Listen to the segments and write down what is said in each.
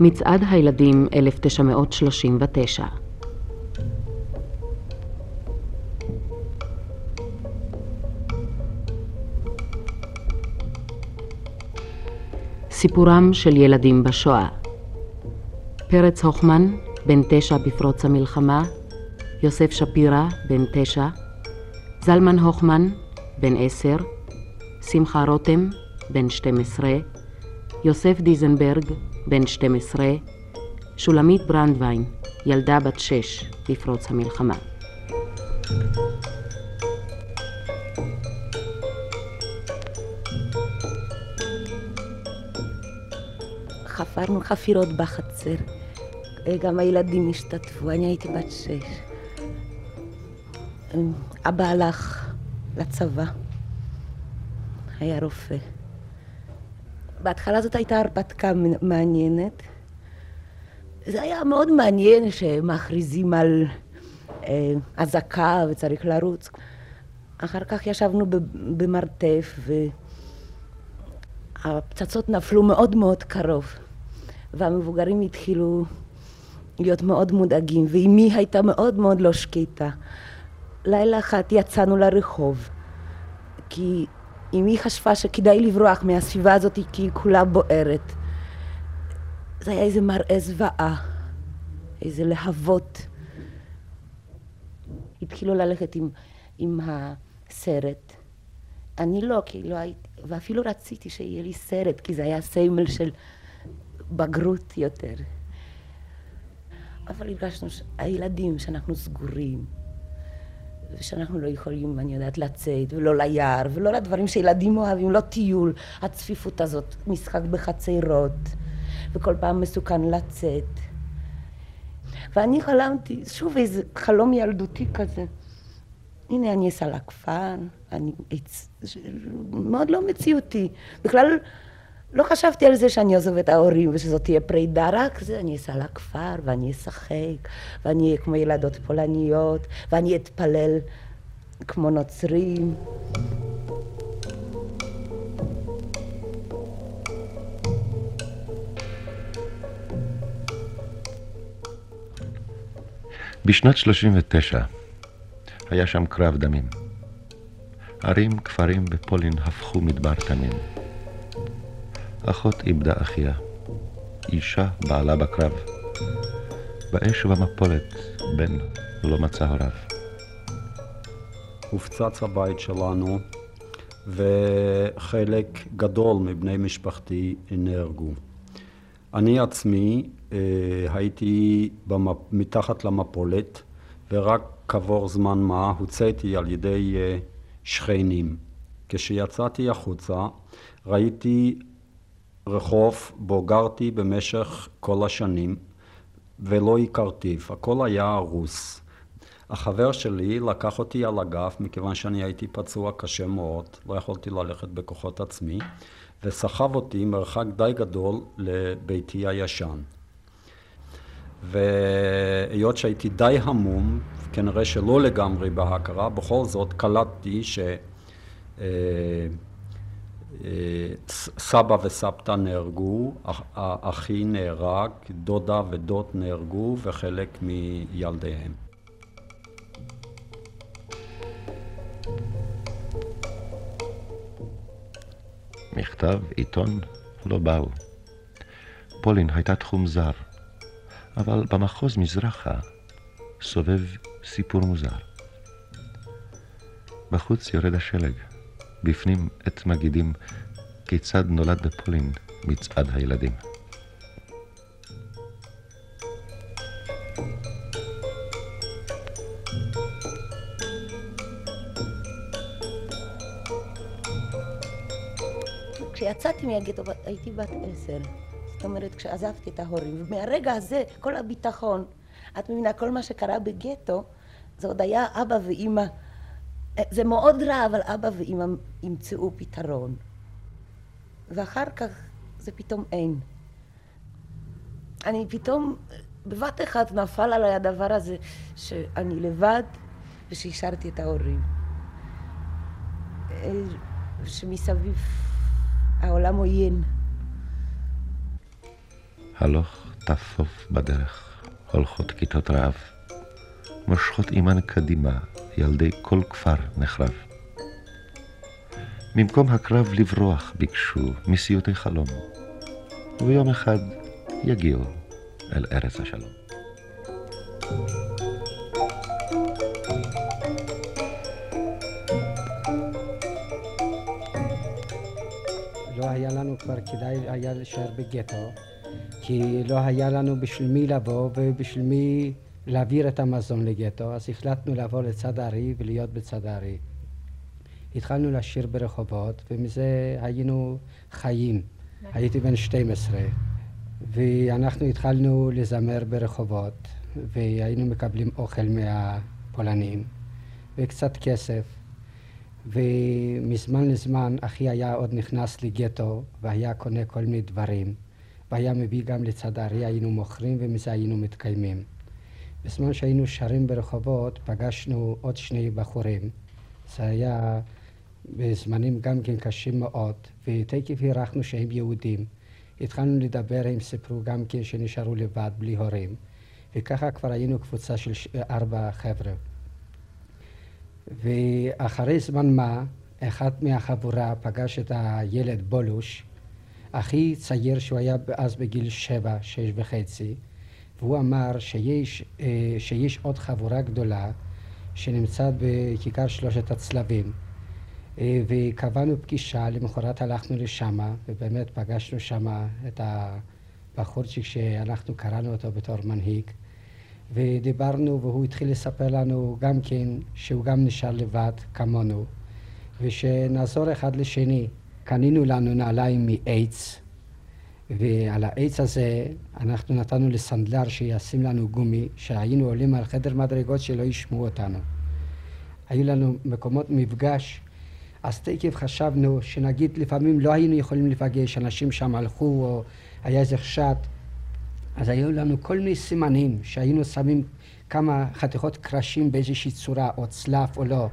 מצעד הילדים 1939 סיפורם של ילדים בשואה. פרץ הוכמן, בן תשע בפרוץ המלחמה, יוסף שפירא, בן תשע, זלמן הוכמן, בן עשר, שמחה רותם, בן שתים עשרה, יוסף דיזנברג, בן 12, שולמית ברנדווין, ילדה בת שש בפרוץ המלחמה. חפרנו חפירות בחצר, גם הילדים השתתפו, אני הייתי בת שש. אבא הלך לצבא, היה רופא. בהתחלה זאת הייתה הרפתקה מעניינת. זה היה מאוד מעניין שמכריזים על אה, אזעקה וצריך לרוץ. אחר כך ישבנו במרתף והפצצות נפלו מאוד מאוד קרוב והמבוגרים התחילו להיות מאוד מודאגים ואימי הייתה מאוד מאוד לא שקטה. לילה אחד יצאנו לרחוב כי היא חשבה שכדאי לברוח מהסביבה הזאת כי היא כולה בוערת. זה היה איזה מראה זוועה, איזה להבות. התחילו ללכת עם, עם הסרט. אני לא, כי לא הייתי, ואפילו רציתי שיהיה לי סרט, כי זה היה סמל של בגרות יותר. אבל הרגשנו שהילדים, שאנחנו סגורים. ושאנחנו לא יכולים, אני יודעת, לצאת, ולא ליער, ולא לדברים שילדים אוהבים, לא טיול, הצפיפות הזאת, משחק בחצרות, וכל פעם מסוכן לצאת. ואני חלמתי, שוב איזה חלום ילדותי כזה. הנה אני אסע לכפר, אני... מאוד לא מציאותי. בכלל לא חשבתי על זה שאני עוזב את ההורים ושזאת תהיה פרידה, רק זה, אני אסע לכפר ואני אשחק, ואני אהיה כמו ילדות פולניות, ואני אתפלל כמו נוצרים. בשנת 39 היה שם קרב דמים. ערים, כפרים בפולין הפכו מדבר תמים. אחות איבדה אחיה, אישה בעלה בקרב. באש ובמפולת בן לא מצא הוריו. הופצץ הבית שלנו, וחלק גדול מבני משפחתי נהרגו. אני עצמי אה, הייתי במפ... מתחת למפולת, ורק כעבור זמן מה הוצאתי על ידי אה, שכנים. כשיצאתי החוצה ראיתי רחוב בו גרתי במשך כל השנים ולא הכרתיו, הכל היה הרוס. החבר שלי לקח אותי על הגף מכיוון שאני הייתי פצוע קשה מאוד, לא יכולתי ללכת בכוחות עצמי, וסחב אותי מרחק די גדול לביתי הישן. והיות שהייתי די המום, כנראה שלא לגמרי בהכרה, בכל זאת קלטתי ש... אה, סבא וסבתא נהרגו, אחי נהרג, דודה ודוד נהרגו וחלק מילדיהם. מכתב, עיתון, לא באו. פולין הייתה תחום זר, אבל במחוז מזרחה סובב סיפור מוזר. בחוץ יורד השלג. בפנים עת מגידים כיצד נולד בפולין מצעד הילדים. כשיצאתי מהגטו הייתי בת עשר. זאת אומרת, כשעזבתי את ההורים, ומהרגע הזה, כל הביטחון, את מבינה, כל מה שקרה בגטו, זה עוד היה אבא ואימא זה מאוד רע, אבל אבא ואמא ימצאו פתרון. ואחר כך זה פתאום אין. אני פתאום, בבת אחת נפל עליי הדבר הזה שאני לבד, ושהשארתי את ההורים. שמסביב העולם עוין. הלוך תפוף בדרך, הולכות כיתות רעב. מושכות עימן קדימה, ילדי כל כפר נחרב. במקום הקרב לברוח ביקשו מסיוטי חלום, וביום אחד יגיעו אל ארץ השלום. לא היה לנו כבר כדאי היה להישאר בגטו, כי לא היה לנו בשביל מי לבוא ובשביל מי להעביר את המזון לגטו, אז החלטנו לבוא לצד הארי ולהיות בצד הארי. התחלנו לשיר ברחובות, ומזה היינו חיים. הייתי בן 12, ואנחנו התחלנו לזמר ברחובות, והיינו מקבלים אוכל מהפולנים, וקצת כסף. ומזמן לזמן אחי היה עוד נכנס לגטו, והיה קונה כל מיני דברים, והיה מביא גם לצד הארי, היינו מוכרים, ומזה היינו מתקיימים. בזמן שהיינו שרים ברחובות, פגשנו עוד שני בחורים. זה היה בזמנים גם כן קשים מאוד, ותקף הערכנו שהם יהודים. התחלנו לדבר, הם סיפרו גם כן שנשארו לבד, בלי הורים. וככה כבר היינו קבוצה של ארבע חבר'ה. ואחרי זמן מה, אחד מהחבורה פגש את הילד בולוש, הכי צעיר שהוא היה אז בגיל שבע, שש וחצי, והוא אמר שיש, אה, שיש עוד חבורה גדולה שנמצאת בכיכר שלושת הצלבים. אה, וקבענו פגישה, למחרת הלכנו לשם, ובאמת פגשנו שם את הבחורצ'יק שאנחנו קראנו אותו בתור מנהיג, ודיברנו והוא התחיל לספר לנו גם כן שהוא גם נשאר לבד כמונו, ושנעזור אחד לשני. קנינו לנו נעליים מעץ, ועל העץ הזה אנחנו נתנו לסנדלר שישים לנו גומי, שהיינו עולים על חדר מדרגות שלא ישמעו אותנו. היו לנו מקומות מפגש, אז תקף חשבנו שנגיד לפעמים לא היינו יכולים לפגש, אנשים שם הלכו או היה איזה חשד, אז היו לנו כל מיני סימנים שהיינו שמים כמה חתיכות קרשים באיזושהי צורה, או צלף או לא.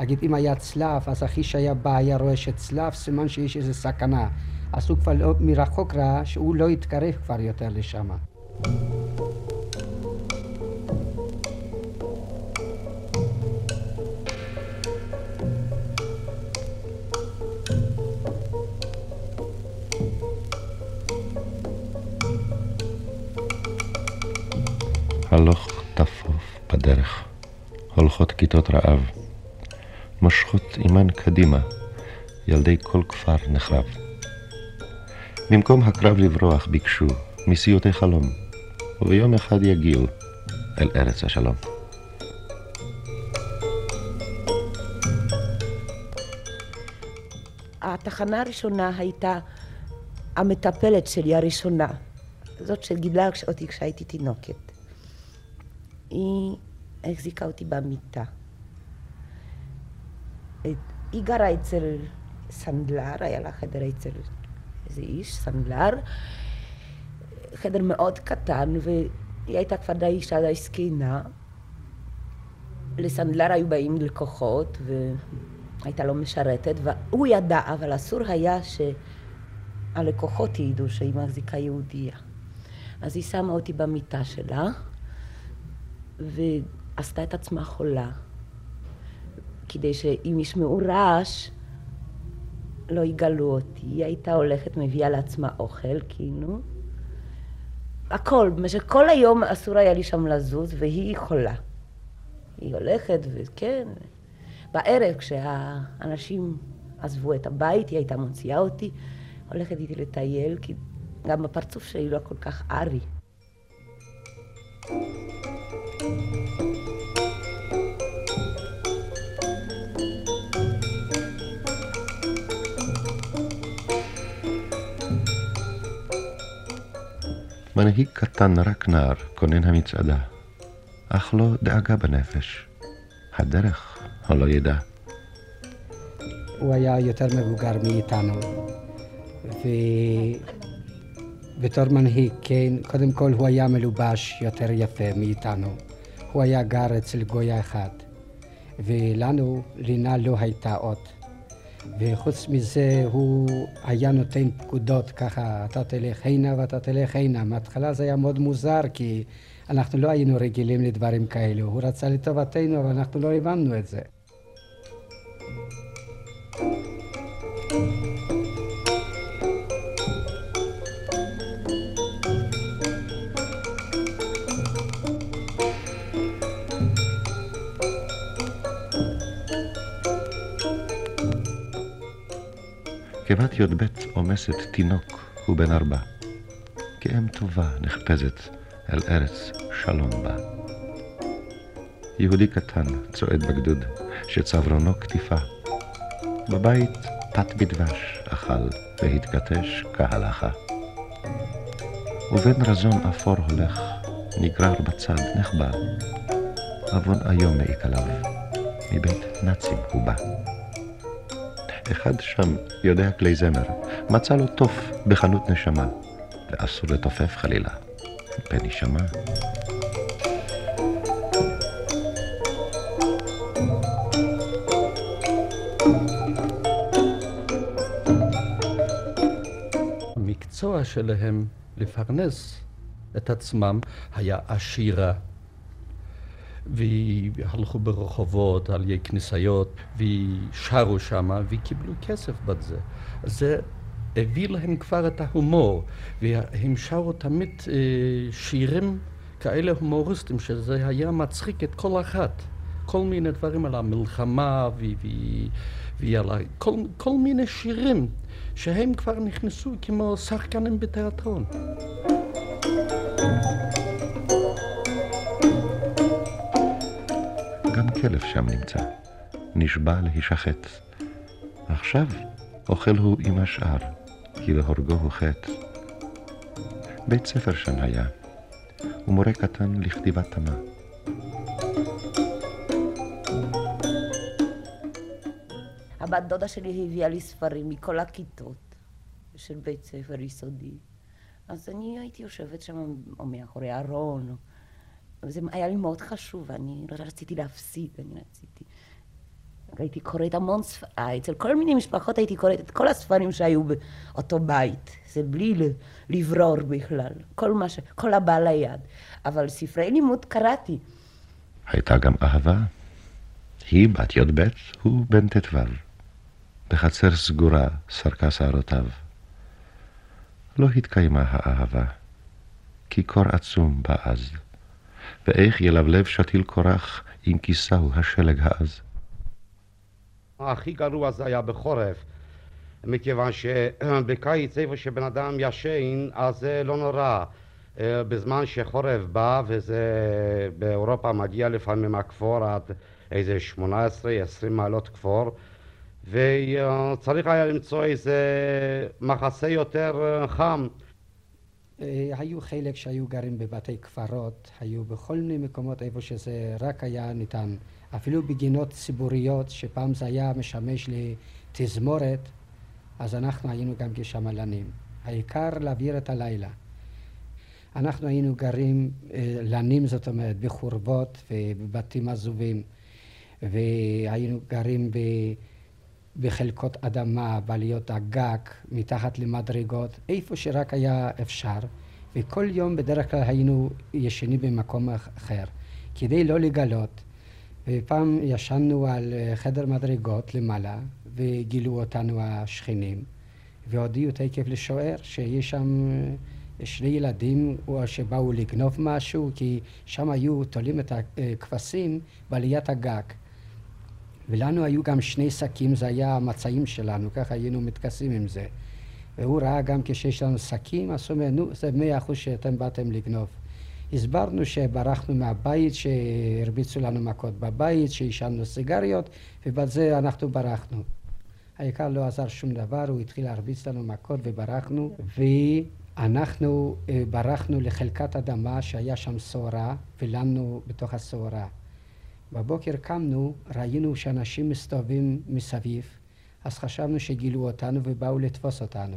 נגיד אם היה צלף, אז אחי שהיה בא היה רואה שצלף, סימן שיש איזו סכנה. אז הוא כבר לא, מרחוק ראה שהוא לא יתקרב כבר יותר לשם. הלוך תפוף בדרך, הולכות כיתות רעב, מושכות עימן קדימה, ילדי כל כפר נחרב. במקום הקרב לברוח ביקשו מסיוטי חלום, וביום אחד יגיעו אל ארץ השלום. התחנה הראשונה הייתה המטפלת שלי הראשונה, זאת שגידלה אותי כשהייתי תינוקת. היא החזיקה אותי במיטה. היא גרה אצל סנדלר, היה לה חדר אצל איזה איש, סנדלר, חדר מאוד קטן, והיא הייתה כבר די אישה די זקנה. לסנדלר היו באים לקוחות, והייתה לו משרתת, והוא ידע, אבל אסור היה שהלקוחות ידעו שהיא מחזיקה יהודייה. אז היא שמה אותי במיטה שלה, ועשתה את עצמה חולה, כדי שאם ישמעו רעש, לא יגלו אותי. היא הייתה הולכת, מביאה לעצמה אוכל, כאילו. הכל, במשך כל היום אסור היה לי שם לזוז, והיא חולה. היא הולכת, וכן. בערב, כשהאנשים עזבו את הבית, היא הייתה מוציאה אותי, הולכת איתי לטייל, כי גם הפרצוף שלי לא כל כך ארי. מנהיג קטן, רק נער, כונן המצעדה, אך לו דאגה בנפש. הדרך הלא ידע. הוא היה יותר מבוגר מאיתנו, ובתור מנהיג, כן, קודם כל הוא היה מלובש יותר יפה מאיתנו. הוא היה גר אצל גויה אחד, ולנו לינה לא הייתה עוד. וחוץ מזה הוא היה נותן פקודות ככה, אתה תלך הנה ואתה תלך הנה. מההתחלה זה היה מאוד מוזר כי אנחנו לא היינו רגילים לדברים כאלו. הוא רצה לטובתנו אבל אנחנו לא הבנו את זה. כבת י"ב עומסת תינוק, הוא בן ארבע. כאם טובה נחפזת אל ארץ שלום בה. יהודי קטן צועד בגדוד, שצווארונו קטיפה. בבית פת בדבש אכל והתכתש כהלכה. ובן רזון אפור הולך, נגרר בצד, נחבא. עוון איום מעיק עליו, מבית נאצים הוא בא. אחד שם יודע כלי זמר, מצא לו תוף בחנות נשמה, ואסור לתופף חלילה, פן יישמע. המקצוע שלהם לפרנס את עצמם היה עשירה. והלכו ברחובות על ידי כנסיות, ושרו שמה, וקיבלו כסף בזה. זה הביא להם כבר את ההומור, והם שרו תמיד אה, שירים כאלה הומוריסטיים, שזה היה מצחיק את כל אחת. כל מיני דברים על המלחמה ועל כל, כל מיני שירים שהם כבר נכנסו כמו שחקנים בתיאטרון. גם כלב שם נמצא, נשבע להישחט. עכשיו אוכל הוא עם השאר, כי להורגו הוא חטא. בית ספר שם היה, ומורה קטן לכתיבת תמה. הבת דודה שלי הביאה לי ספרים מכל הכיתות של בית ספר יסודי. אז אני הייתי יושבת שם או מאחורי ארון, וזה היה לי מאוד חשוב, ואני לא רציתי להפסיד, אני רציתי... הייתי קוראת המון ספרים, אצל כל מיני משפחות הייתי קוראת את כל הספרים שהיו באותו בית, זה בלי לברור בכלל, כל מה ש... כל הבא ליד. אבל ספרי לימוד קראתי. הייתה גם אהבה. היא בת י"ב, הוא בן ט"ו. בחצר סגורה סרקה שערותיו. לא התקיימה האהבה, כי קור עצום בא אז. ואיך ילבלב שתיל קורח אם כיסהו השלג העז. הכי גרוע זה היה בחורף, מכיוון שבקיץ איפה שבן אדם ישן אז זה לא נורא. בזמן שחורף בא וזה באירופה מגיע לפעמים הכפור עד איזה 18-20 מעלות כפור וצריך היה למצוא איזה מחסה יותר חם אה, היו חלק שהיו גרים בבתי קברות, היו בכל מיני מקומות איפה שזה רק היה ניתן. אפילו בגינות ציבוריות, שפעם זה היה משמש לתזמורת, אז אנחנו היינו גם כשמלנים. העיקר להעביר את הלילה. אנחנו היינו גרים, אה, לנים זאת אומרת, בחורבות ובבתים עזובים, והיינו גרים ב... בחלקות אדמה, בעליות הגג, מתחת למדרגות, איפה שרק היה אפשר, וכל יום בדרך כלל היינו ישנים במקום אחר, כדי לא לגלות. ופעם ישנו על חדר מדרגות למעלה, וגילו אותנו השכנים, והודיעו תקף לשוער שיש שם שני ילדים שבאו לגנוב משהו, כי שם היו תולים את הכבשים בעליית הגג. ולנו היו גם שני שקים, זה היה המצעים שלנו, ככה היינו מתכסים עם זה. והוא ראה גם כשיש לנו שקים, אז הוא אומר, נו, זה מאה אחוז שאתם באתם לגנוב. הסברנו שברחנו מהבית, שהרביצו לנו מכות בבית, שעישנו סיגריות, ובזה אנחנו ברחנו. העיקר לא עזר שום דבר, הוא התחיל להרביץ לנו מכות וברחנו, ואנחנו אה, ברחנו לחלקת אדמה שהיה שם סוהרה, ולנו בתוך הסוהרה. בבוקר קמנו, ראינו שאנשים מסתובבים מסביב, אז חשבנו שגילו אותנו ובאו לתפוס אותנו.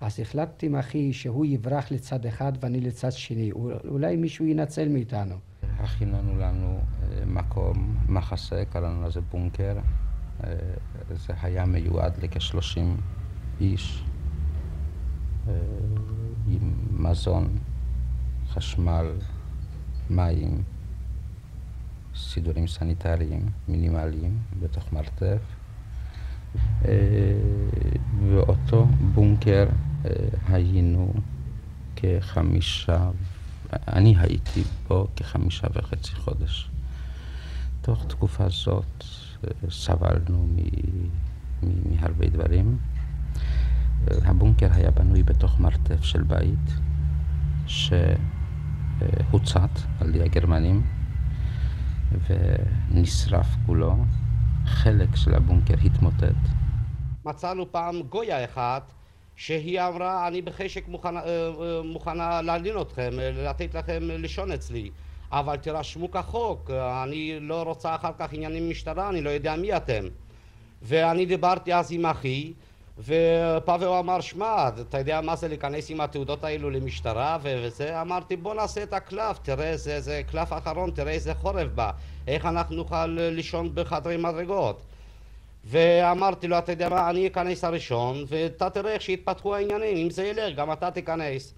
אז החלטתי עם אחי שהוא יברח לצד אחד ואני לצד שני, אולי מישהו ינצל מאיתנו. הכינו לנו מקום מחסה, קראנו לזה בונקר. זה היה מיועד לכ-30 איש, עם מזון, חשמל, מים, סידורים סניטריים מינימליים בתוך מרתף. באותו בונקר היינו כחמישה, אני הייתי בו כחמישה וחצי חודש. תוך תקופה זאת סבלנו מהרבה דברים. הבונקר היה בנוי בתוך מרתף של בית שהוצת על ידי הגרמנים ונשרף כולו. חלק של הבונקר התמוטט. מצאנו פעם גויה אחת שהיא אמרה, אני בחשק מוכנה, מוכנה להלין אתכם, לתת לכם לישון אצלי. אבל תירשמו כחוק, אני לא רוצה אחר כך עניינים משטרה, אני לא יודע מי אתם. ואני דיברתי אז עם אחי, ופאבל אמר, שמע, אתה יודע מה זה להיכנס עם התעודות האלו למשטרה וזה? אמרתי, בוא נעשה את הקלף, תראה, זה, זה קלף אחרון, תראה איזה חורף בא, איך אנחנו נוכל לישון בחדרי מדרגות. ואמרתי לו, אתה יודע מה, אני אכנס הראשון, ואתה תראה איך שיתפתחו העניינים, אם זה ילך, גם אתה תיכנס.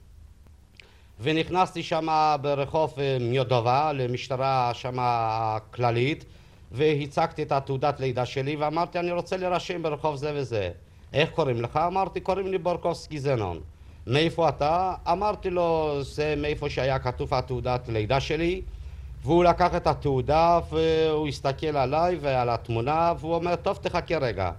ונכנסתי שם ברחוב אה, מיודובה, למשטרה שם הכללית, והצגתי את התעודת לידה שלי, ואמרתי, אני רוצה להירשם ברחוב זה וזה. איך קוראים לך? אמרתי, קוראים לי בורקובסקי זנון. מאיפה אתה? אמרתי לו, זה מאיפה שהיה כתוב התעודת לידה שלי. והוא לקח את התעודה והוא הסתכל עליי ועל התמונה והוא אומר, טוב, תחכה רגע.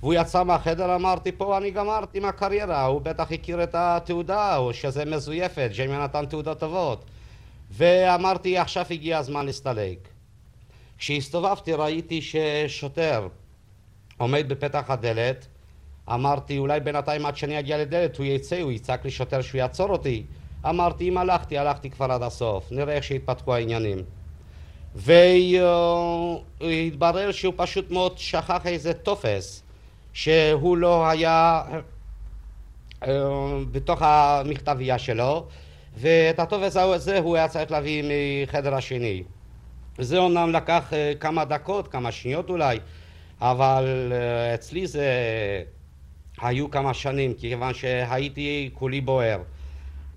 והוא יצא מהחדר, אמרתי, פה אני גמרתי עם הקריירה, הוא בטח הכיר את התעודה, או שזה מזויפת, ג'יימי נתן תעודות טובות. ואמרתי, עכשיו הגיע הזמן להסתלק. כשהסתובבתי ראיתי ששוטר עומד בפתח הדלת, אמרתי, אולי בינתיים עד שאני אגיע לדלת הוא יצא, הוא יצעק לי שוטר שהוא יעצור אותי. אמרתי, אם הלכתי, הלכתי כבר עד הסוף, נראה איך שהתפתחו העניינים. והתברר שהוא פשוט מאוד שכח איזה טופס שהוא לא היה אה, בתוך המכתבייה שלו ואת הטופס הזה הוא היה צריך להביא מחדר השני. זה אומנם לקח אה, כמה דקות, כמה שניות אולי, אבל אה, אצלי זה היו כמה שנים, כיוון שהייתי כולי בוער.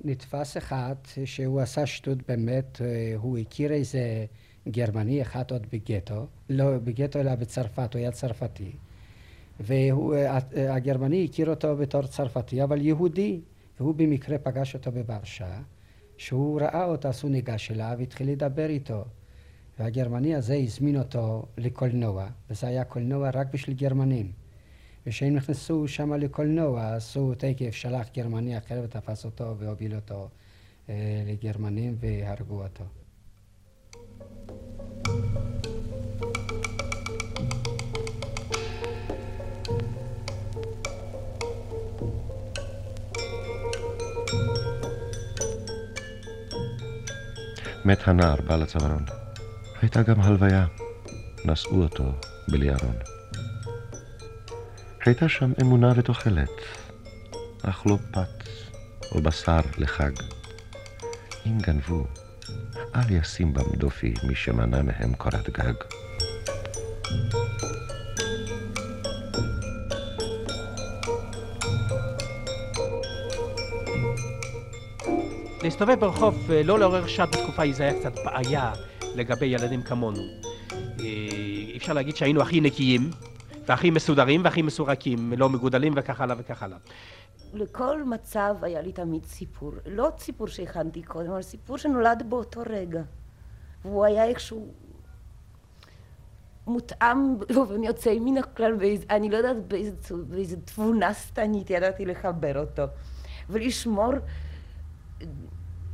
נתפס אחד שהוא עשה שטות באמת, הוא הכיר איזה גרמני אחד עוד בגטו, לא בגטו אלא בצרפת, הוא היה צרפתי. והגרמני הכיר אותו בתור צרפתי, אבל יהודי, והוא במקרה פגש אותו בוורשה. כשהוא ראה אותו, אז הוא ניגש אליו והתחיל לדבר איתו. והגרמני הזה הזמין אותו לקולנוע, וזה היה קולנוע רק בשביל גרמנים. וכשהם נכנסו שם לקולנוע, עשו תקף, שלח גרמני אחר ותפס אותו והוביל אותו אה, לגרמנים והרגו אותו. מת הנער בעל הצווארון. הייתה גם הלוויה, נשאו אותו בלי ארון. הייתה שם אמונה ותוחלת, אך לא פת או בשר לחג. אם גנבו, אל ישים בם דופי מי שמנע מהם קורת גג. להסתובב ברחוב, אה, לא לעורר שעת בתקופה ההיא, זה היה קצת בעיה לגבי ילדים כמונו. אה, אפשר להגיד שהיינו הכי נקיים, והכי מסודרים והכי מסורקים, לא מגודלים וכך הלאה וכך הלאה. לכל מצב היה לי תמיד סיפור. לא סיפור שהכנתי קודם, אבל סיפור שנולד באותו רגע. והוא היה איכשהו מותאם באופן יוצא מן הכלל, באיז, אני לא יודעת באיזה, באיזה תבונה שטנית ידעתי לחבר אותו. ולשמור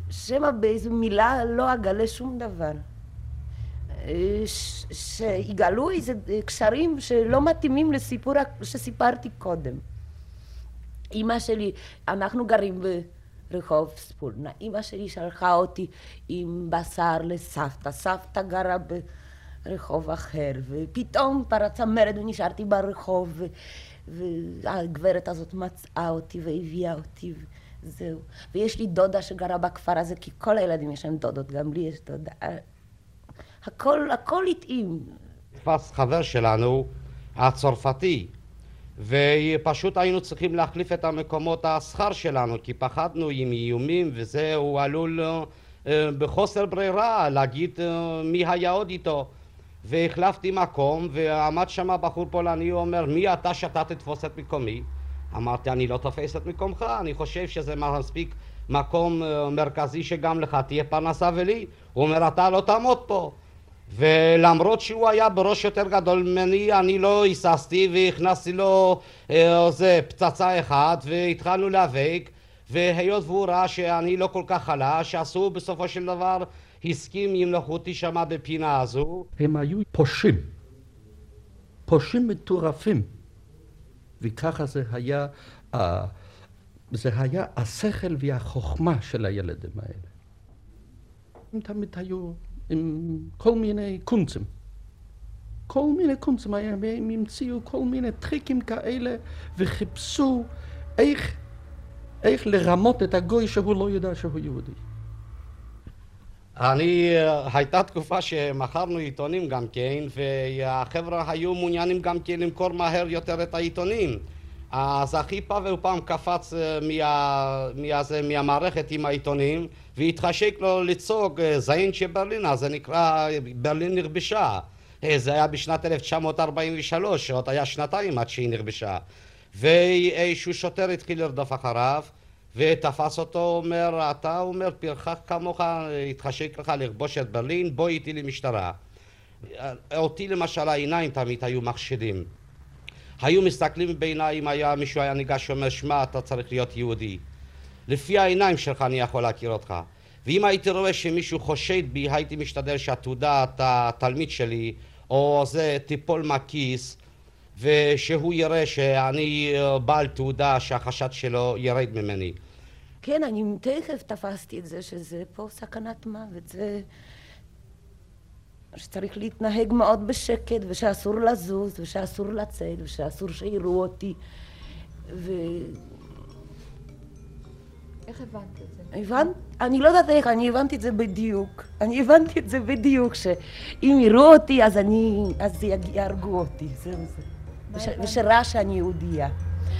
שמא באיזו מילה לא אגלה שום דבר. שיגלו איזה קשרים שלא מתאימים לסיפור שסיפרתי קודם. אימא שלי, אנחנו גרים ברחוב ספורנה, אימא שלי שלחה אותי עם בשר לסבתא, סבתא גרה ברחוב אחר, ופתאום פרצה מרד ונשארתי ברחוב, והגברת הזאת מצאה אותי והביאה אותי. זהו. ויש לי דודה שגרה בכפר הזה, כי כל הילדים יש להם דודות, גם לי יש דודה. הכל, הכל התאים. תפס חבר שלנו, הצרפתי, ופשוט היינו צריכים להחליף את המקומות השכר שלנו, כי פחדנו עם איומים וזה, הוא עלול אה, בחוסר ברירה להגיד אה, מי היה עוד איתו. והחלפתי מקום, ועמד שם בחור פולני, הוא אומר, מי אתה שאתה תתפוס את מקומי? אמרתי, אני לא תופס את מקומך, אני חושב שזה מספיק מקום אה, מרכזי שגם לך תהיה פרנסה ולי. הוא אומר, אתה לא תעמוד פה. ולמרות שהוא היה בראש יותר גדול ממני, אני לא היססתי והכנסתי לו איזה אה, פצצה אחת והתחלנו להיאבק והיות והוא ראה שאני לא כל כך חלש, אז הוא בסופו של דבר הסכים ימלכו אותי שמה בפינה הזו. הם היו פושעים, פושעים מטורפים, וככה זה היה, זה היה השכל והחוכמה של הילדים האלה. הם תמיד היו עם כל מיני קונצים. כל מיני קונצים, הם המציאו כל מיני טריקים כאלה וחיפשו איך, איך לרמות את הגוי שהוא לא יודע שהוא יהודי. אני, הייתה תקופה שמכרנו עיתונים גם כן, והחבר'ה היו מעוניינים גם כן למכור מהר יותר את העיתונים. אז אחי פאבל פעם קפץ אה, מה, מה, מהמערכת עם העיתונים והתחשק לו לצעוק אה, זיין שברלין, אז זה נקרא ברלין נכבשה. אה, זה היה בשנת 1943, עוד היה שנתיים עד שהיא נכבשה. ואיזשהו שוטר התחיל לרדוף אחריו ותפס אותו, אומר, אתה אומר, פרחח כמוך, התחשק לך לכבוש את ברלין, בוא איתי למשטרה. אותי למשל העיניים תמיד היו מחשידים. היו מסתכלים בעיניי אם היה מישהו היה ניגש ואומר, שמע, אתה צריך להיות יהודי. לפי העיניים שלך אני יכול להכיר אותך. ואם הייתי רואה שמישהו חושד בי, הייתי משתדל שהתעודת התלמיד שלי, או זה תיפול מהכיס, ושהוא יראה שאני אה, בעל תעודה שהחשד שלו ירד ממני. כן, אני תכף תפסתי את זה, שזה פה סכנת מוות. זה... שצריך להתנהג מאוד בשקט, ושאסור לזוז, ושאסור לצאת, ושאסור שיראו אותי. ו... איך הבנת את זה? הבנת? אני לא יודעת איך, אני הבנתי את זה בדיוק. אני הבנתי את זה בדיוק, שאם יראו אותי אז אני, אז יהרגו אותי, זהו זה. וש, ושרע שאני יהודייה.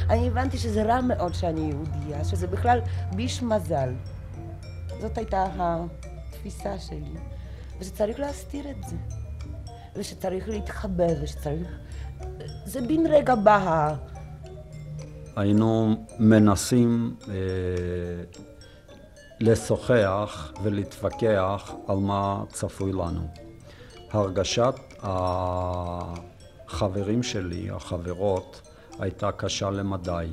אני הבנתי שזה רע מאוד שאני יהודייה, שזה בכלל ביש מזל. זאת הייתה התפיסה שלי. ושצריך להסתיר את זה. ושצריך להתחבא, ושצריך... זה בן רגע בא. היינו מנסים אה, לשוחח ולהתווכח על מה צפוי לנו. הרגשת החברים שלי, החברות, הייתה קשה למדי.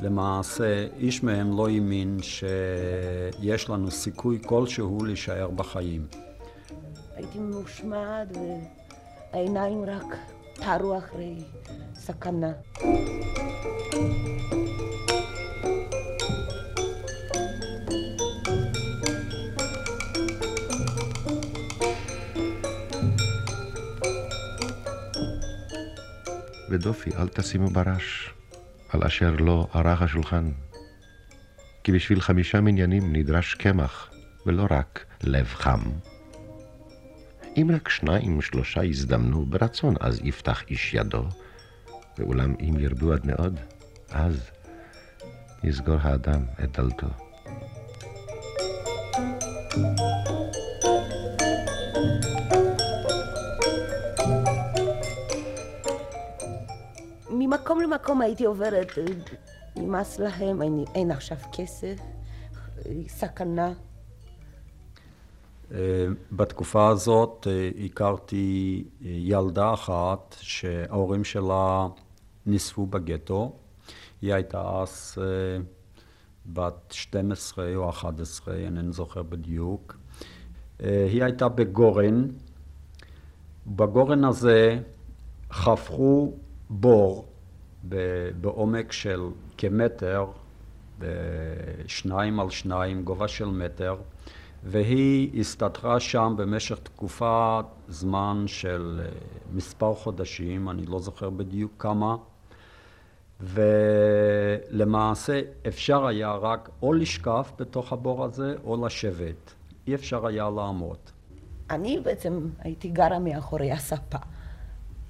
למעשה, איש מהם לא האמין שיש לנו סיכוי כלשהו להישאר בחיים. הייתי ממושמעת והעיניים רק טרו אחרי סכנה. ודופי, אל תשימו ברש, על אשר לא ערך השולחן. כי בשביל חמישה מניינים נדרש קמח, ולא רק לב חם. אם רק שניים שלושה יזדמנו, ברצון אז יפתח איש ידו, ואולם אם ירבו עד מאוד, אז יסגור האדם את דלתו. ממקום למקום הייתי עוברת, נמאס להם, אין, אין עכשיו כסף, סכנה. אה, בתקופה הזאת אה, הכרתי אה, ילדה אחת שההורים שלה נשפו בגטו. היא הייתה אז בת 12 או 11, אינני זוכר בדיוק. היא הייתה בגורן. בגורן הזה חפכו בור בעומק של כמטר, בשניים על שניים, גובה של מטר. והיא הסתתרה שם במשך תקופת זמן של אה, מספר חודשים, אני לא זוכר בדיוק כמה, ולמעשה אפשר היה רק או לשקף בתוך הבור הזה או לשבת, אי אפשר היה לעמוד. אני בעצם הייתי גרה מאחורי הספה.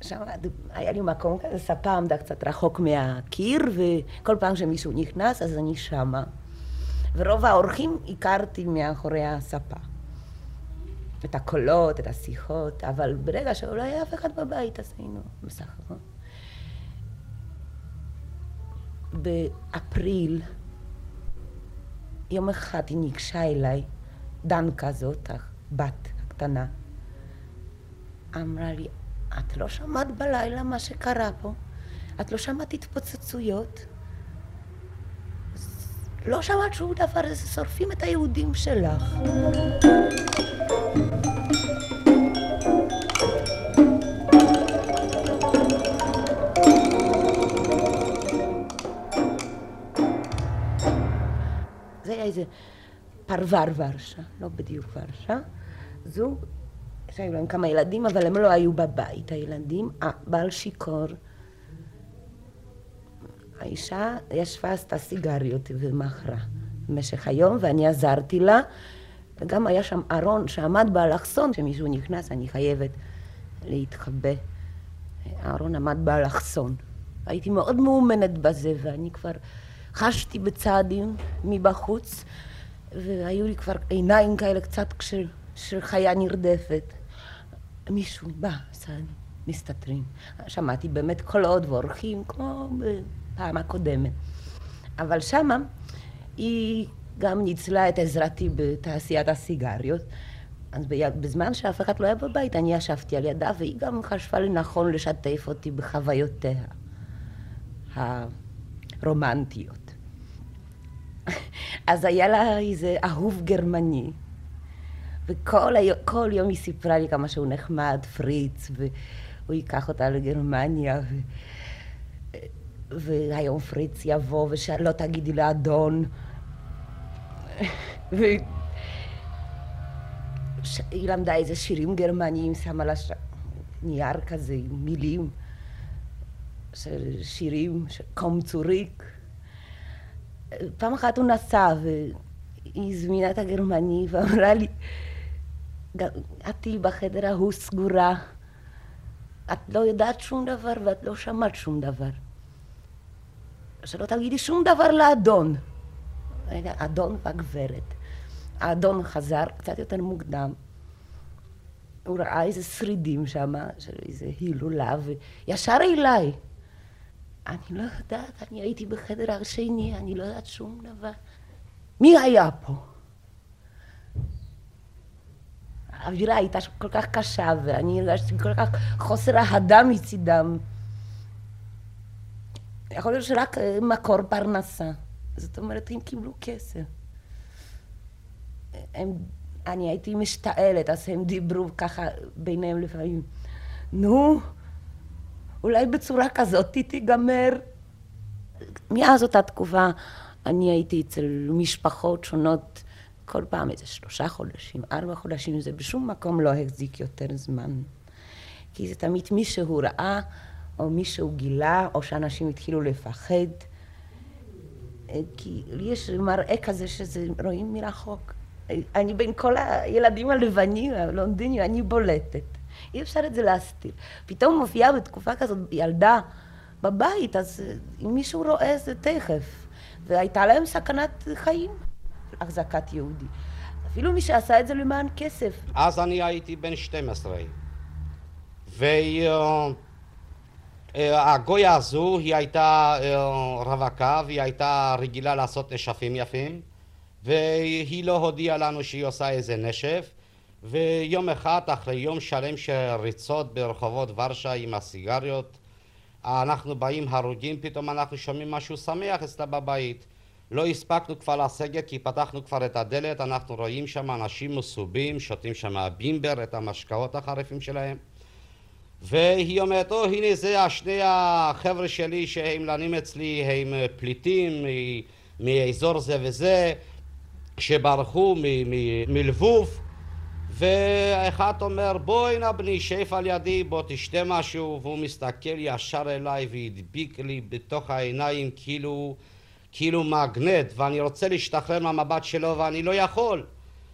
שם היה לי מקום כזה, ספה עמדה קצת רחוק מהקיר, וכל פעם שמישהו נכנס אז אני שמה. ורוב האורחים הכרתי מאחורי הספה. את הקולות, את השיחות, אבל ברגע שלא היה אף אחד בבית, אז היינו משחקות. באפריל, יום אחד היא ניגשה אליי, דנקה זאת, הבת הקטנה, אמרה לי, את לא שמעת בלילה מה שקרה פה? את לא שמעת התפוצצויות? לא שמעת שום דבר, שורפים את היהודים שלך. זה היה איזה פרבר ורשה, לא בדיוק ורשה. זוג שהיו להם כמה ילדים, אבל הם לא היו בבית, הילדים. הבעל שיכור. האישה ישבה, עשתה סיגריות ומכרה במשך היום, ואני עזרתי לה. וגם היה שם ארון שעמד באלכסון, כשמישהו נכנס, אני חייבת להתחבא. הארון עמד באלכסון. הייתי מאוד מאומנת בזה, ואני כבר חשתי בצעדים מבחוץ, והיו לי כבר עיניים כאלה קצת של חיה נרדפת. מישהו בא, סעד, מסתתרים. שמעתי באמת קולות ואורחים, כמו בפעם הקודמת. אבל שמה היא גם ניצלה את עזרתי בתעשיית הסיגריות. אז בזמן שאף אחד לא היה בבית, אני ישבתי על ידה, והיא גם חשבה לנכון לשתף אותי בחוויותיה הרומנטיות. אז היה לה איזה אהוב גרמני, וכל היום, יום היא סיפרה לי כמה שהוא נחמד, פריץ, והוא ייקח אותה לגרמניה, ו... והיום פריץ יבוא ושלא תגידי לאדון. והיא למדה איזה שירים גרמניים, שמה לה ש... נייר כזה מילים של שירים, של קום צוריק. פעם אחת הוא נסע והיא הזמינה את הגרמני ואמרה לי, את תהיי בחדר ההוא סגורה, את לא יודעת שום דבר ואת לא שמעת שום דבר. שלא תגידי שום דבר לאדון. אדון והגברת. האדון חזר קצת יותר מוקדם. הוא ראה איזה שרידים שם, איזה הילולה, וישר אליי. אני לא יודעת, אני הייתי בחדר השני, אני לא יודעת שום דבר. מי היה פה? האווירה הייתה כל כך קשה, ואני הרגשתי כל כך חוסר אהדה מצידם. יכול להיות שרק מקור פרנסה. זאת אומרת, הם קיבלו כסף. הם, אני הייתי משתעלת, אז הם דיברו ככה ביניהם לפעמים. נו, אולי בצורה כזאת תיגמר. מאז אותה תקופה אני הייתי אצל משפחות שונות כל פעם איזה שלושה חודשים, ארבע חודשים, זה בשום מקום לא החזיק יותר זמן. כי זה תמיד מישהו ראה, או מישהו גילה, או שאנשים התחילו לפחד. כי לי יש מראה כזה שזה רואים מרחוק. אני בין כל הילדים הלבנים, הלונדינים, אני בולטת. אי אפשר את זה להסתיר. פתאום מופיעה בתקופה כזאת ילדה בבית, אז אם מישהו רואה זה תכף. והייתה להם סכנת חיים. החזקת יהודי. אפילו מי שעשה את זה למען כסף. אז אני הייתי בן 12. והגויה הזו היא הייתה אה, רווקה והיא הייתה רגילה לעשות נשפים יפים והיא לא הודיעה לנו שהיא עושה איזה נשף. ויום אחד אחרי יום שלם של ריצות ברחובות ורשה עם הסיגריות אנחנו באים הרוגים פתאום אנחנו שומעים משהו שמח אצלה בבית. לא הספקנו כבר לסגת כי פתחנו כבר את הדלת, אנחנו רואים שם אנשים מסובים, שותים שם בימבר, את המשקאות החריפים שלהם והיא אומרת, או הנה זה השני החבר'ה שלי שהם לנים אצלי, הם פליטים מאזור זה וזה שברחו מלבוב. ואחד אומר בואי נא בני שב על ידי בוא תשתה משהו. והוא מסתכל ישר אליי והדביק לי בתוך העיניים כאילו כאילו מגנט ואני רוצה להשתחרר מהמבט שלו ואני לא יכול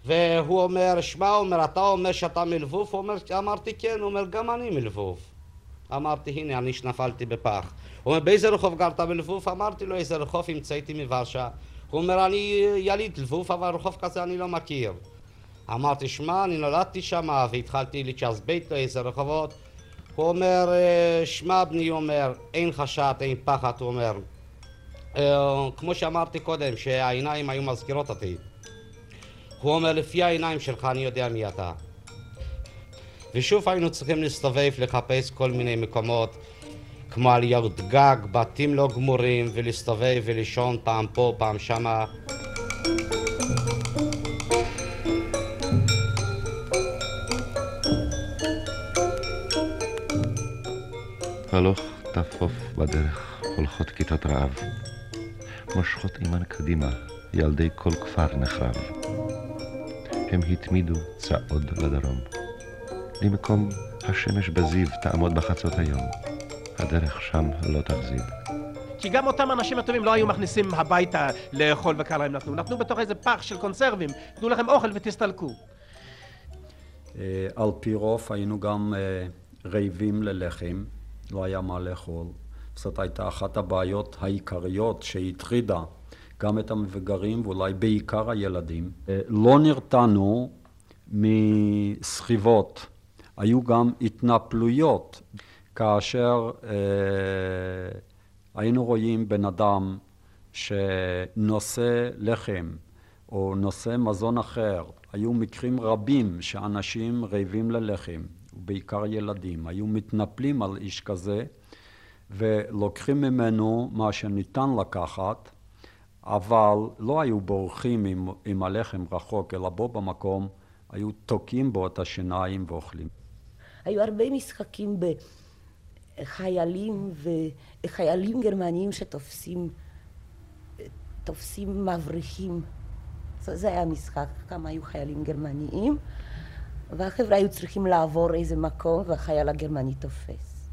והוא אומר, שמע, אומר, אתה אומר שאתה מלבוב? הוא אומר, אמרתי כן, הוא אומר, גם אני מלבוב. אמרתי, הנה, אני שנפלתי בפח. הוא אומר, באיזה רחוב גרת בלבוב? אמרתי לו, איזה רחוב המצאתי מוורשה. הוא אומר, אני יליד לבוב, אבל רחוב כזה אני לא מכיר. אמרתי, שמע, אני נולדתי שם והתחלתי לצ'אס בית איזה רחובות. הוא אומר, שמע, בני, הוא אומר, אין חשד, אין פחד, הוא אומר. כמו שאמרתי קודם, שהעיניים היו מזכירות אותי. הוא אומר, לפי העיניים שלך אני יודע מי אתה. ושוב היינו צריכים להסתובב, לחפש כל מיני מקומות, כמו עליות גג, בתים לא גמורים, ולהסתובב ולישון פעם פה, פעם שמה. הלוך תפוף בדרך, הולכות כיתות רעב. מושכות עימן קדימה, ילדי כל כפר נחרב. הם התמידו צעוד לדרום. למקום השמש בזיו תעמוד בחצות היום. הדרך שם לא תחזיד. כי גם אותם האנשים הטובים לא היו מכניסים הביתה לאכול וככה הם נתנו. נתנו בתוך איזה פח של קונסרבים, תנו לכם אוכל ותסתלקו. על פי רוב היינו גם רעבים ללחם, לא היה מה לאכול. זאת הייתה אחת הבעיות העיקריות שהטרידה גם את המבוגרים ואולי בעיקר הילדים. לא נרתענו מסחיבות, היו גם התנפלויות כאשר אה, היינו רואים בן אדם שנושא לחם או נושא מזון אחר. היו מקרים רבים שאנשים רעבים ללחם, ובעיקר ילדים, היו מתנפלים על איש כזה ולוקחים ממנו מה שניתן לקחת, אבל לא היו בורחים עם, עם הלחם רחוק, אלא בו במקום היו תוקעים בו את השיניים ואוכלים. היו הרבה משחקים בחיילים וחיילים גרמניים שתופסים תופסים מבריחים. זה היה משחק, כמה היו חיילים גרמניים, והחבר'ה היו צריכים לעבור איזה מקום והחייל הגרמני תופס.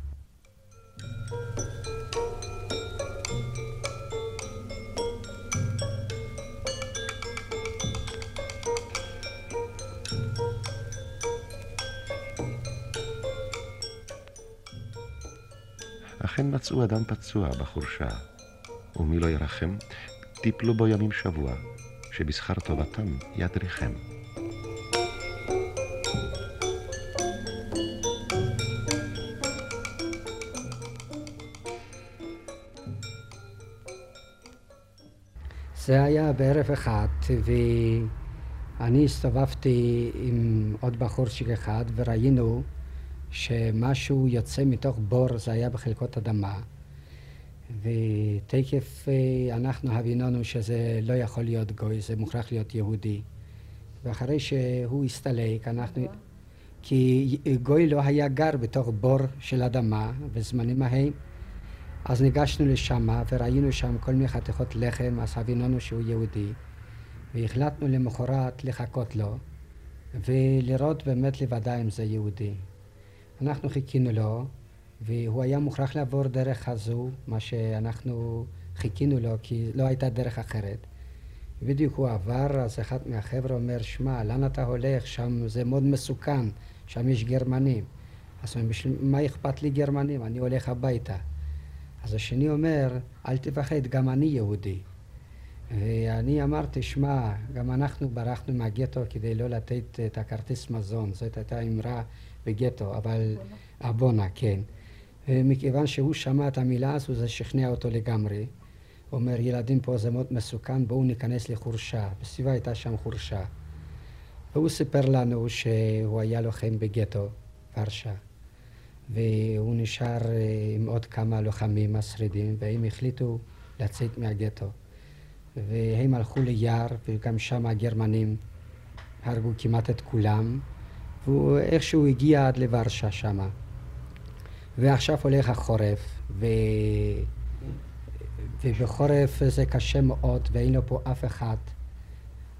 אכן מצאו אדם פצוע בחורשה, ומי לא ירחם, טיפלו בו ימים שבוע, שבשכר טובתם ידריכם. זה היה בערב אחד, ואני הסתובבתי עם עוד בחורשיק אחד, וראינו שמשהו יוצא מתוך בור, זה היה בחלקות אדמה. ותקף אה, אנחנו הביננו שזה לא יכול להיות גוי, זה מוכרח להיות יהודי. ואחרי שהוא הסתלק, אנחנו... כי גוי לא היה גר בתוך בור של אדמה בזמנים ההם. אז ניגשנו לשם וראינו שם כל מיני חתיכות לחם, אז הביננו שהוא יהודי. והחלטנו למחרת לחכות לו ולראות באמת לוודא אם זה יהודי. אנחנו חיכינו לו, והוא היה מוכרח לעבור דרך הזו, מה שאנחנו חיכינו לו, כי לא הייתה דרך אחרת. בדיוק הוא עבר, אז אחד מהחבר'ה אומר, שמע, לאן אתה הולך? שם זה מאוד מסוכן, שם יש גרמנים. אז הוא אומר, מה אכפת לי גרמנים? אני הולך הביתה. אז השני אומר, אל תפחד, גם אני יהודי. ואני אמרתי, שמע, גם אנחנו ברחנו מהגטו כדי לא לתת את הכרטיס מזון. זאת הייתה אמרה בגטו, אבל... אבונה, כן. מכיוון שהוא שמע את המילה הזו, זה שכנע אותו לגמרי. הוא אומר, ילדים פה זה מאוד מסוכן, בואו ניכנס לחורשה. בסביבה הייתה שם חורשה. והוא סיפר לנו שהוא היה לוחם בגטו, ורשה. והוא נשאר עם עוד כמה לוחמים השרידים, והם החליטו לצאת מהגטו. והם הלכו ליער, וגם שם הגרמנים הרגו כמעט את כולם, והוא איכשהו הגיע עד לוורשה שמה. ועכשיו הולך החורף, ו... ובחורף זה קשה מאוד, ואין לו פה אף אחד.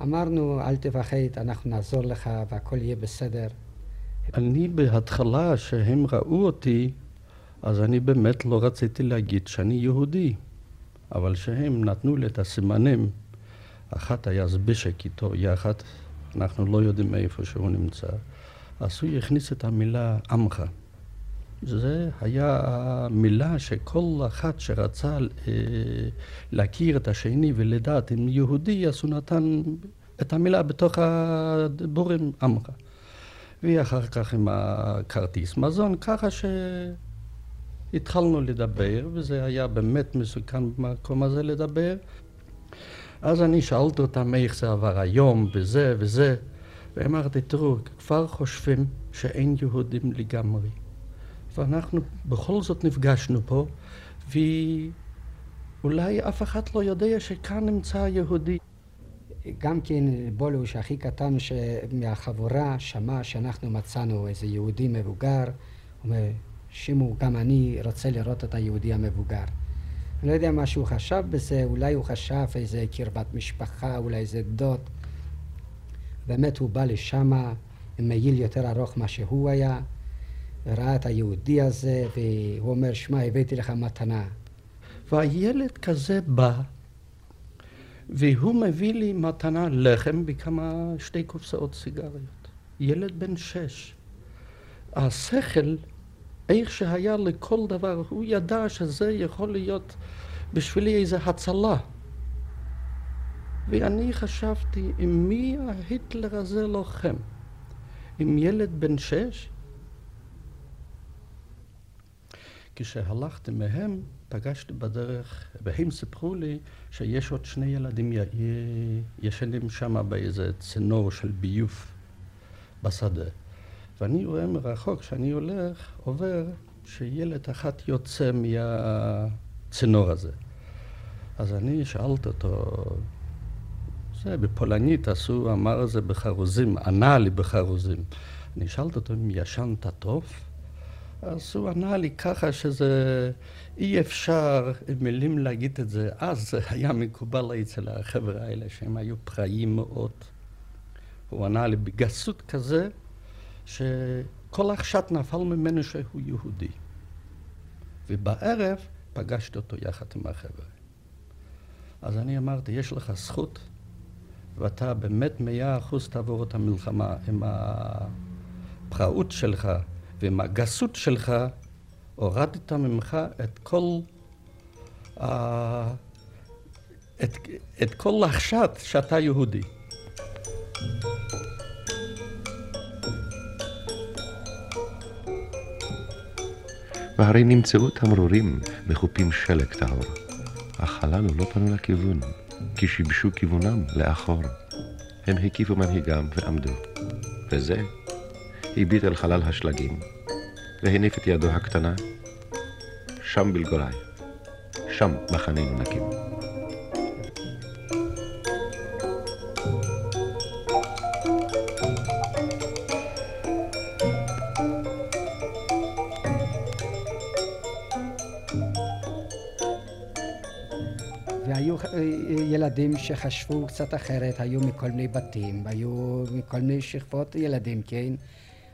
אמרנו, אל תפחד, אנחנו נעזור לך והכל יהיה בסדר. אני בהתחלה, שהם ראו אותי, אז אני באמת לא רציתי להגיד שאני יהודי. אבל שהם נתנו לי את הסימנים, אחת היה זבישק איתו יחד, אנחנו לא יודעים איפה שהוא נמצא, אז הוא הכניס את המילה עמך. זה היה המילה שכל אחד שרצה אה, להכיר את השני ולדעת אם יהודי, אז הוא נתן את המילה בתוך הדיבורים עמך. ואחר כך עם הכרטיס מזון, ככה שהתחלנו לדבר, וזה היה באמת מסוכן במקום הזה לדבר. אז אני שאלתי אותם איך זה עבר היום, וזה וזה, ואמרתי, תראו, כבר חושבים שאין יהודים לגמרי. ואנחנו בכל זאת נפגשנו פה, ואולי אף אחד לא יודע שכאן נמצא יהודי. גם כן בולוש הכי קטן מהחבורה שמע שאנחנו מצאנו איזה יהודי מבוגר, הוא אומר, שימו, גם אני רוצה לראות את היהודי המבוגר. אני לא יודע מה שהוא חשב בזה, אולי הוא חשב איזה קרבת משפחה, אולי איזה דוד. באמת הוא בא לשם עם מעיל יותר ארוך ממה שהוא היה, וראה את היהודי הזה, והוא אומר, שמע, הבאתי לך מתנה. והילד כזה בא, והוא מביא לי מתנה לחם וכמה, שתי קופסאות סיגריות. ילד בן שש. השכל, איך שהיה לכל דבר, הוא ידע שזה יכול להיות בשבילי איזה הצלה. ואני חשבתי, עם מי ההיטלר הזה לוחם? עם ילד בן שש? כשהלכתי מהם, פגשתי בדרך, והם סיפרו לי שיש עוד שני ילדים ישנים שם באיזה צינור של ביוב בשדה. ואני רואה מרחוק, כשאני הולך, עובר, שילד אחד יוצא מהצינור הזה. אז אני שאלתי אותו, זה בפולנית עשו, אמר זה בחרוזים, ענה לי בחרוזים. אני שאלתי אותו אם ישנת טוב? אז הוא ענה לי ככה שזה אי אפשר מילים להגיד את זה. אז זה היה מקובל אצל החבר'ה האלה שהם היו פראיים מאוד. הוא ענה לי בגסות כזה, שכל החשד נפל ממנו שהוא יהודי. ובערב פגשתי אותו יחד עם החבר'ה. אז אני אמרתי, יש לך זכות, ואתה באמת מאה אחוז תעבור את המלחמה עם הפראות שלך ועם הגסות שלך, הורדת ממך את כל, uh, את, את כל לחשת שאתה יהודי. והרי נמצאו תמרורים מחופים שלג טהור, אך הללו לא פנו לכיוון, כי שיבשו כיוונם לאחור. הם הקיפו מנהיגם ועמדו, וזה הביט אל חלל השלגים, והניף את ידו הקטנה, שם בלגולי, שם מחננו נקים. והיו אה, ילדים שחשבו קצת אחרת, היו מכל מיני בתים, היו מכל מיני שכבות ילדים, כן?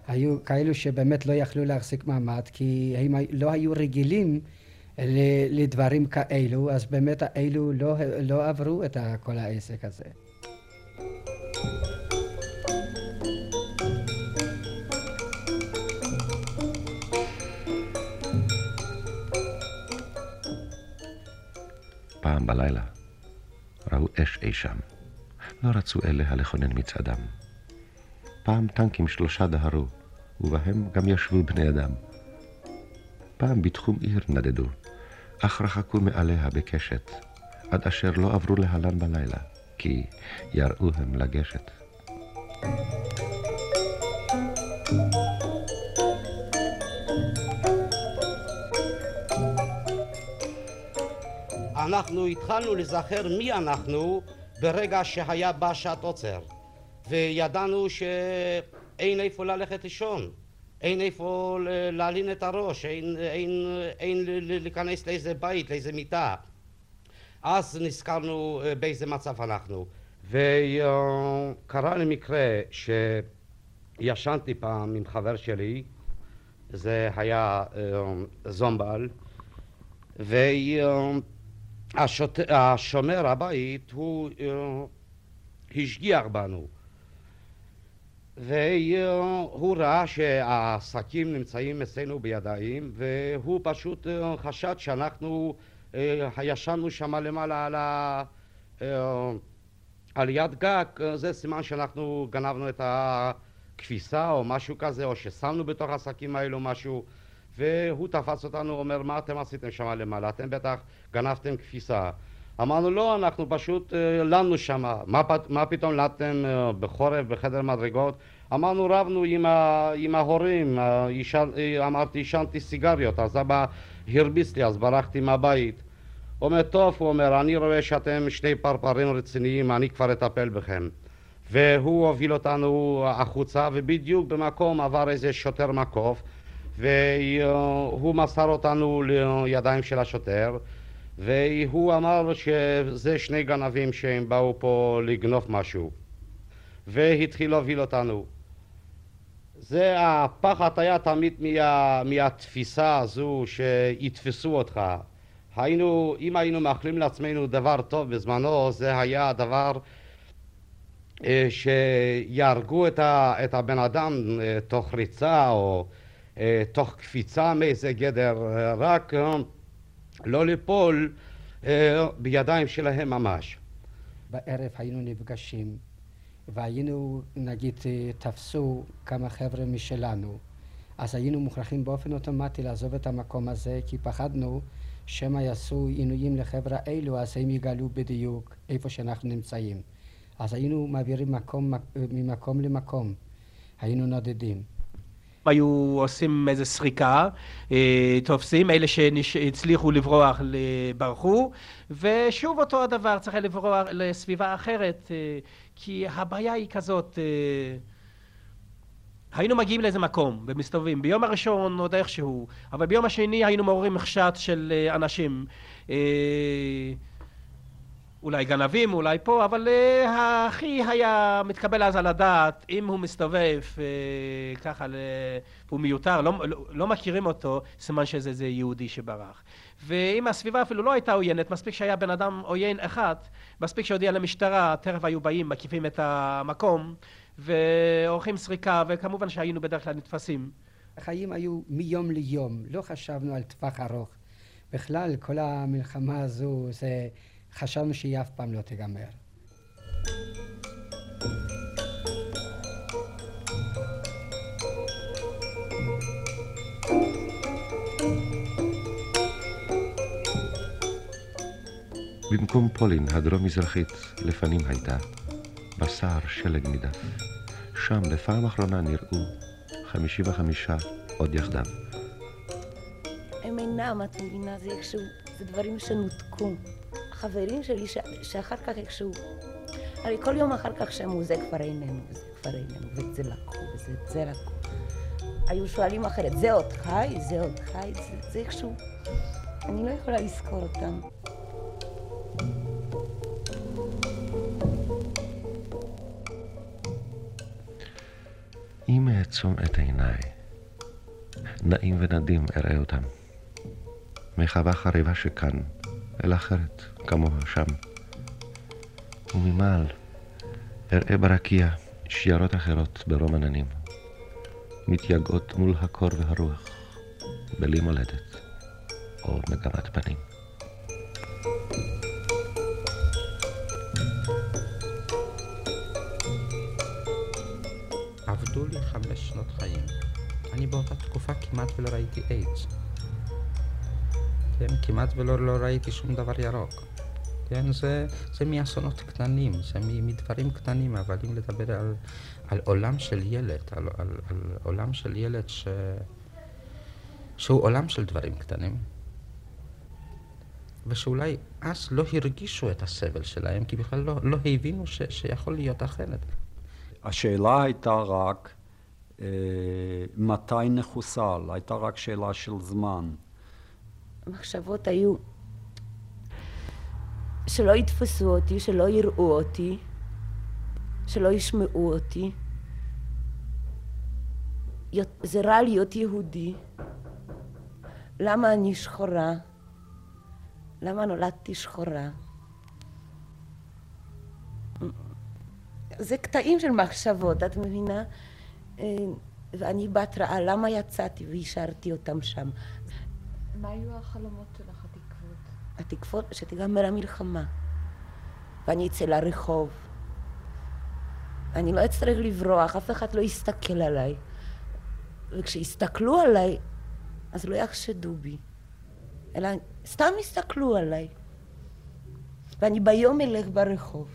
היו כאלו שבאמת לא יכלו להחזיק מעמד כי הם לא היו רגילים לדברים כאלו, אז באמת האלו לא, לא עברו את כל העסק הזה. בלילה ראו אש אי שם. לא רצו אלה לכונן מצעדם. פעם טנקים שלושה דהרו, ובהם גם ישבו בני אדם. פעם בתחום עיר נדדו, אך רחקו מעליה בקשת, עד אשר לא עברו להלן בלילה, כי יראו הם לגשת. אנחנו התחלנו לזכר מי אנחנו ברגע שהיה בא שעת עוצר וידענו שאין איפה ללכת לישון אין איפה להלין את הראש, אין, אין, אין להיכנס לאיזה בית, לאיזה מיטה. אז נזכרנו באיזה מצב אנחנו. וקרה לי מקרה שישנתי פעם עם חבר שלי, זה היה זומבל, והשומר הבית הוא השגיח בנו. והוא ראה שהשקים נמצאים אצלנו בידיים, והוא פשוט חשד שאנחנו ישנו שם למעלה על, ה... על יד גג, זה סימן שאנחנו גנבנו את הכביסה או משהו כזה, או ששמנו בתוך השקים האלו משהו, והוא תפס אותנו, אומר, מה אתם עשיתם שם למעלה? אתם בטח גנבתם כביסה. אמרנו לא, אנחנו פשוט לנו שם, מה, מה פתאום לנתם בחורף בחדר מדרגות? אמרנו רבנו עם, ה, עם ההורים, אישן, אמרתי עישנתי סיגריות, אז אבא הרביץ לי, אז ברחתי מהבית. הוא אומר, טוב, הוא אומר, אני רואה שאתם שני פרפרים רציניים, אני כבר אטפל בכם. והוא הוביל אותנו החוצה, ובדיוק במקום עבר איזה שוטר מקוף, והוא מסר אותנו לידיים של השוטר. והוא אמר שזה שני גנבים שהם באו פה לגנוב משהו והתחיל להוביל אותנו זה הפחד היה תמיד מה, מהתפיסה הזו שיתפסו אותך היינו, אם היינו מאחלים לעצמנו דבר טוב בזמנו זה היה הדבר אה, שיהרגו את, את הבן אדם אה, תוך ריצה או תוך קפיצה מאיזה גדר רק לא ליפול אה, בידיים שלהם ממש. בערב היינו נפגשים והיינו, נגיד, אה, תפסו כמה חבר'ה משלנו, אז היינו מוכרחים באופן אוטומטי לעזוב את המקום הזה, כי פחדנו שמא יעשו עינויים לחבר'ה אלו, אז הם יגלו בדיוק איפה שאנחנו נמצאים. אז היינו מעבירים מקום, ממקום למקום, היינו נודדים. היו עושים איזה סריקה, אה, תופסים, אלה שהצליחו לברוח ברחו, ושוב אותו הדבר, צריך לברוח לסביבה אחרת, אה, כי הבעיה היא כזאת, אה, היינו מגיעים לאיזה מקום ומסתובבים, ביום הראשון עוד איכשהו, אבל ביום השני היינו מעוררים מחשט של אנשים אולי גנבים, אולי פה, אבל uh, הכי היה מתקבל אז על הדעת, אם הוא מסתובב uh, ככה, הוא מיותר, לא, לא, לא מכירים אותו, סימן שזה זה יהודי שברח. ואם הסביבה אפילו לא הייתה עוינת, מספיק שהיה בן אדם עוין אחד, מספיק שהודיע למשטרה, תכף היו באים, מקיפים את המקום, ועורכים סריקה, וכמובן שהיינו בדרך כלל נתפסים. החיים היו מיום ליום, לא חשבנו על טווח ארוך. בכלל, כל המלחמה הזו זה... חשבנו שהיא אף פעם לא תיגמר. במקום פולין הדרום-מזרחית לפנים הייתה, בשר שלג נידף. שם לפעם אחרונה נראו חמישים וחמישה עוד יחדיו. הם אינם, את מבינה, זה איכשהו, זה דברים שנותקו. חברים שלי ש... שאחר כך איכשהו, הרי כל יום אחר כך שמעו זה כבר איננו, וזה כבר איננו, ואת זה לקחו, וזה זה לקחו. היו שואלים אחרת, זה עוד חי? זה עוד חי? זה, זה איכשהו, אני לא יכולה לזכור אותם. אם אעצום את עיניי, נעים ונדים אראה אותם. מחווה חריבה שכאן, אל אחרת, כמוה שם. וממעל אראה ברקיע שיירות אחרות ברום עננים, מתייגעות מול הקור והרוח, בלי מולדת או מגמת פנים. עבדו לי חמש שנות חיים. אני באותה תקופה כמעט ולא ראיתי איידס. כן, כמעט ולא לא ראיתי שום דבר ירוק. כן, זה, זה מאסונות קטנים, זה מדברים קטנים, אבל אם לדבר על, על עולם של ילד, על, על, על עולם של ילד ש... שהוא עולם של דברים קטנים, ושאולי אז לא הרגישו את הסבל שלהם, כי בכלל לא, לא הבינו ש, שיכול להיות אחרת. השאלה הייתה רק אה, מתי נחוסל, הייתה רק שאלה של זמן. המחשבות היו שלא יתפסו אותי, שלא יראו אותי, שלא ישמעו אותי. זה רע להיות יהודי. למה אני שחורה? למה נולדתי שחורה? זה קטעים של מחשבות, את מבינה? אה, ואני בהתראה, למה יצאתי והשארתי אותם שם? מה היו החלומות שלך, התקוות? התקוות שתיגמר המלחמה, ואני אצא לרחוב. אני לא אצטרך לברוח, אף אחד לא יסתכל עליי. וכשיסתכלו עליי, אז לא יחשדו בי, אלא סתם יסתכלו עליי. ואני ביום אלך ברחוב,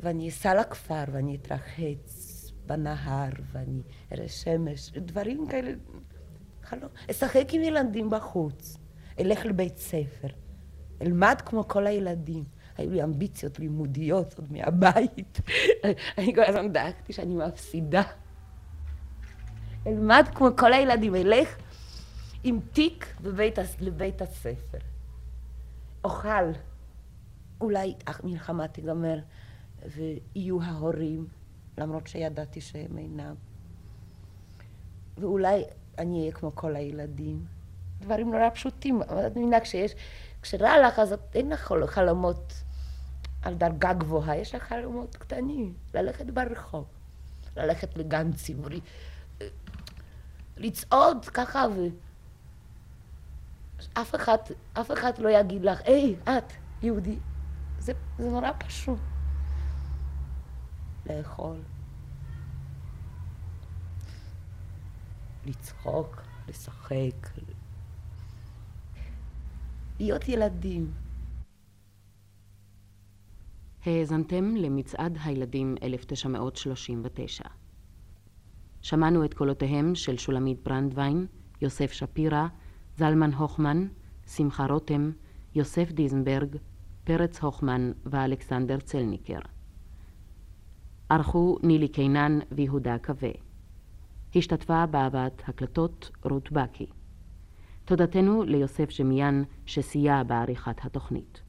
ואני אסע לכפר, ואני אתרחץ בנהר, ואני אראה שמש, דברים כאלה, חלום. אשחק עם ילדים בחוץ, אלך לבית ספר, אלמד כמו כל הילדים. היו לי אמביציות לימודיות עוד מהבית. אני כל הזמן דאגתי שאני מפסידה. אלמד כמו כל הילדים, אלך עם תיק בבית, לבית הספר. אוכל. אולי המלחמה תיגמר ויהיו ההורים, למרות שידעתי שהם אינם. ואולי אני אהיה כמו כל הילדים. דברים נורא פשוטים. את מבינה, כשיש, כשרע לך, אז אין לך חלומות על דרגה גבוהה, יש לך חלומות קטנים. ללכת ברחוב, ללכת לגן ציבורי, לצעוד ככה ו... אף אחד, אף אחד לא יגיד לך, היי, את, יהודי. זה, זה נורא פשוט. לאכול, לצחוק, לשחק, להיות ילדים. האזנתם למצעד הילדים 1939. שמענו את קולותיהם של שולמית ברנדווין, יוסף שפירא, זלמן הוכמן, שמחה רותם, יוסף דיזנברג, פרץ הוכמן ואלכסנדר צלניקר. ערכו נילי קינן ויהודה קווה. השתתפה בהבאת הקלטות רות בקי. תודתנו ליוסף שמיין שסייע בעריכת התוכנית.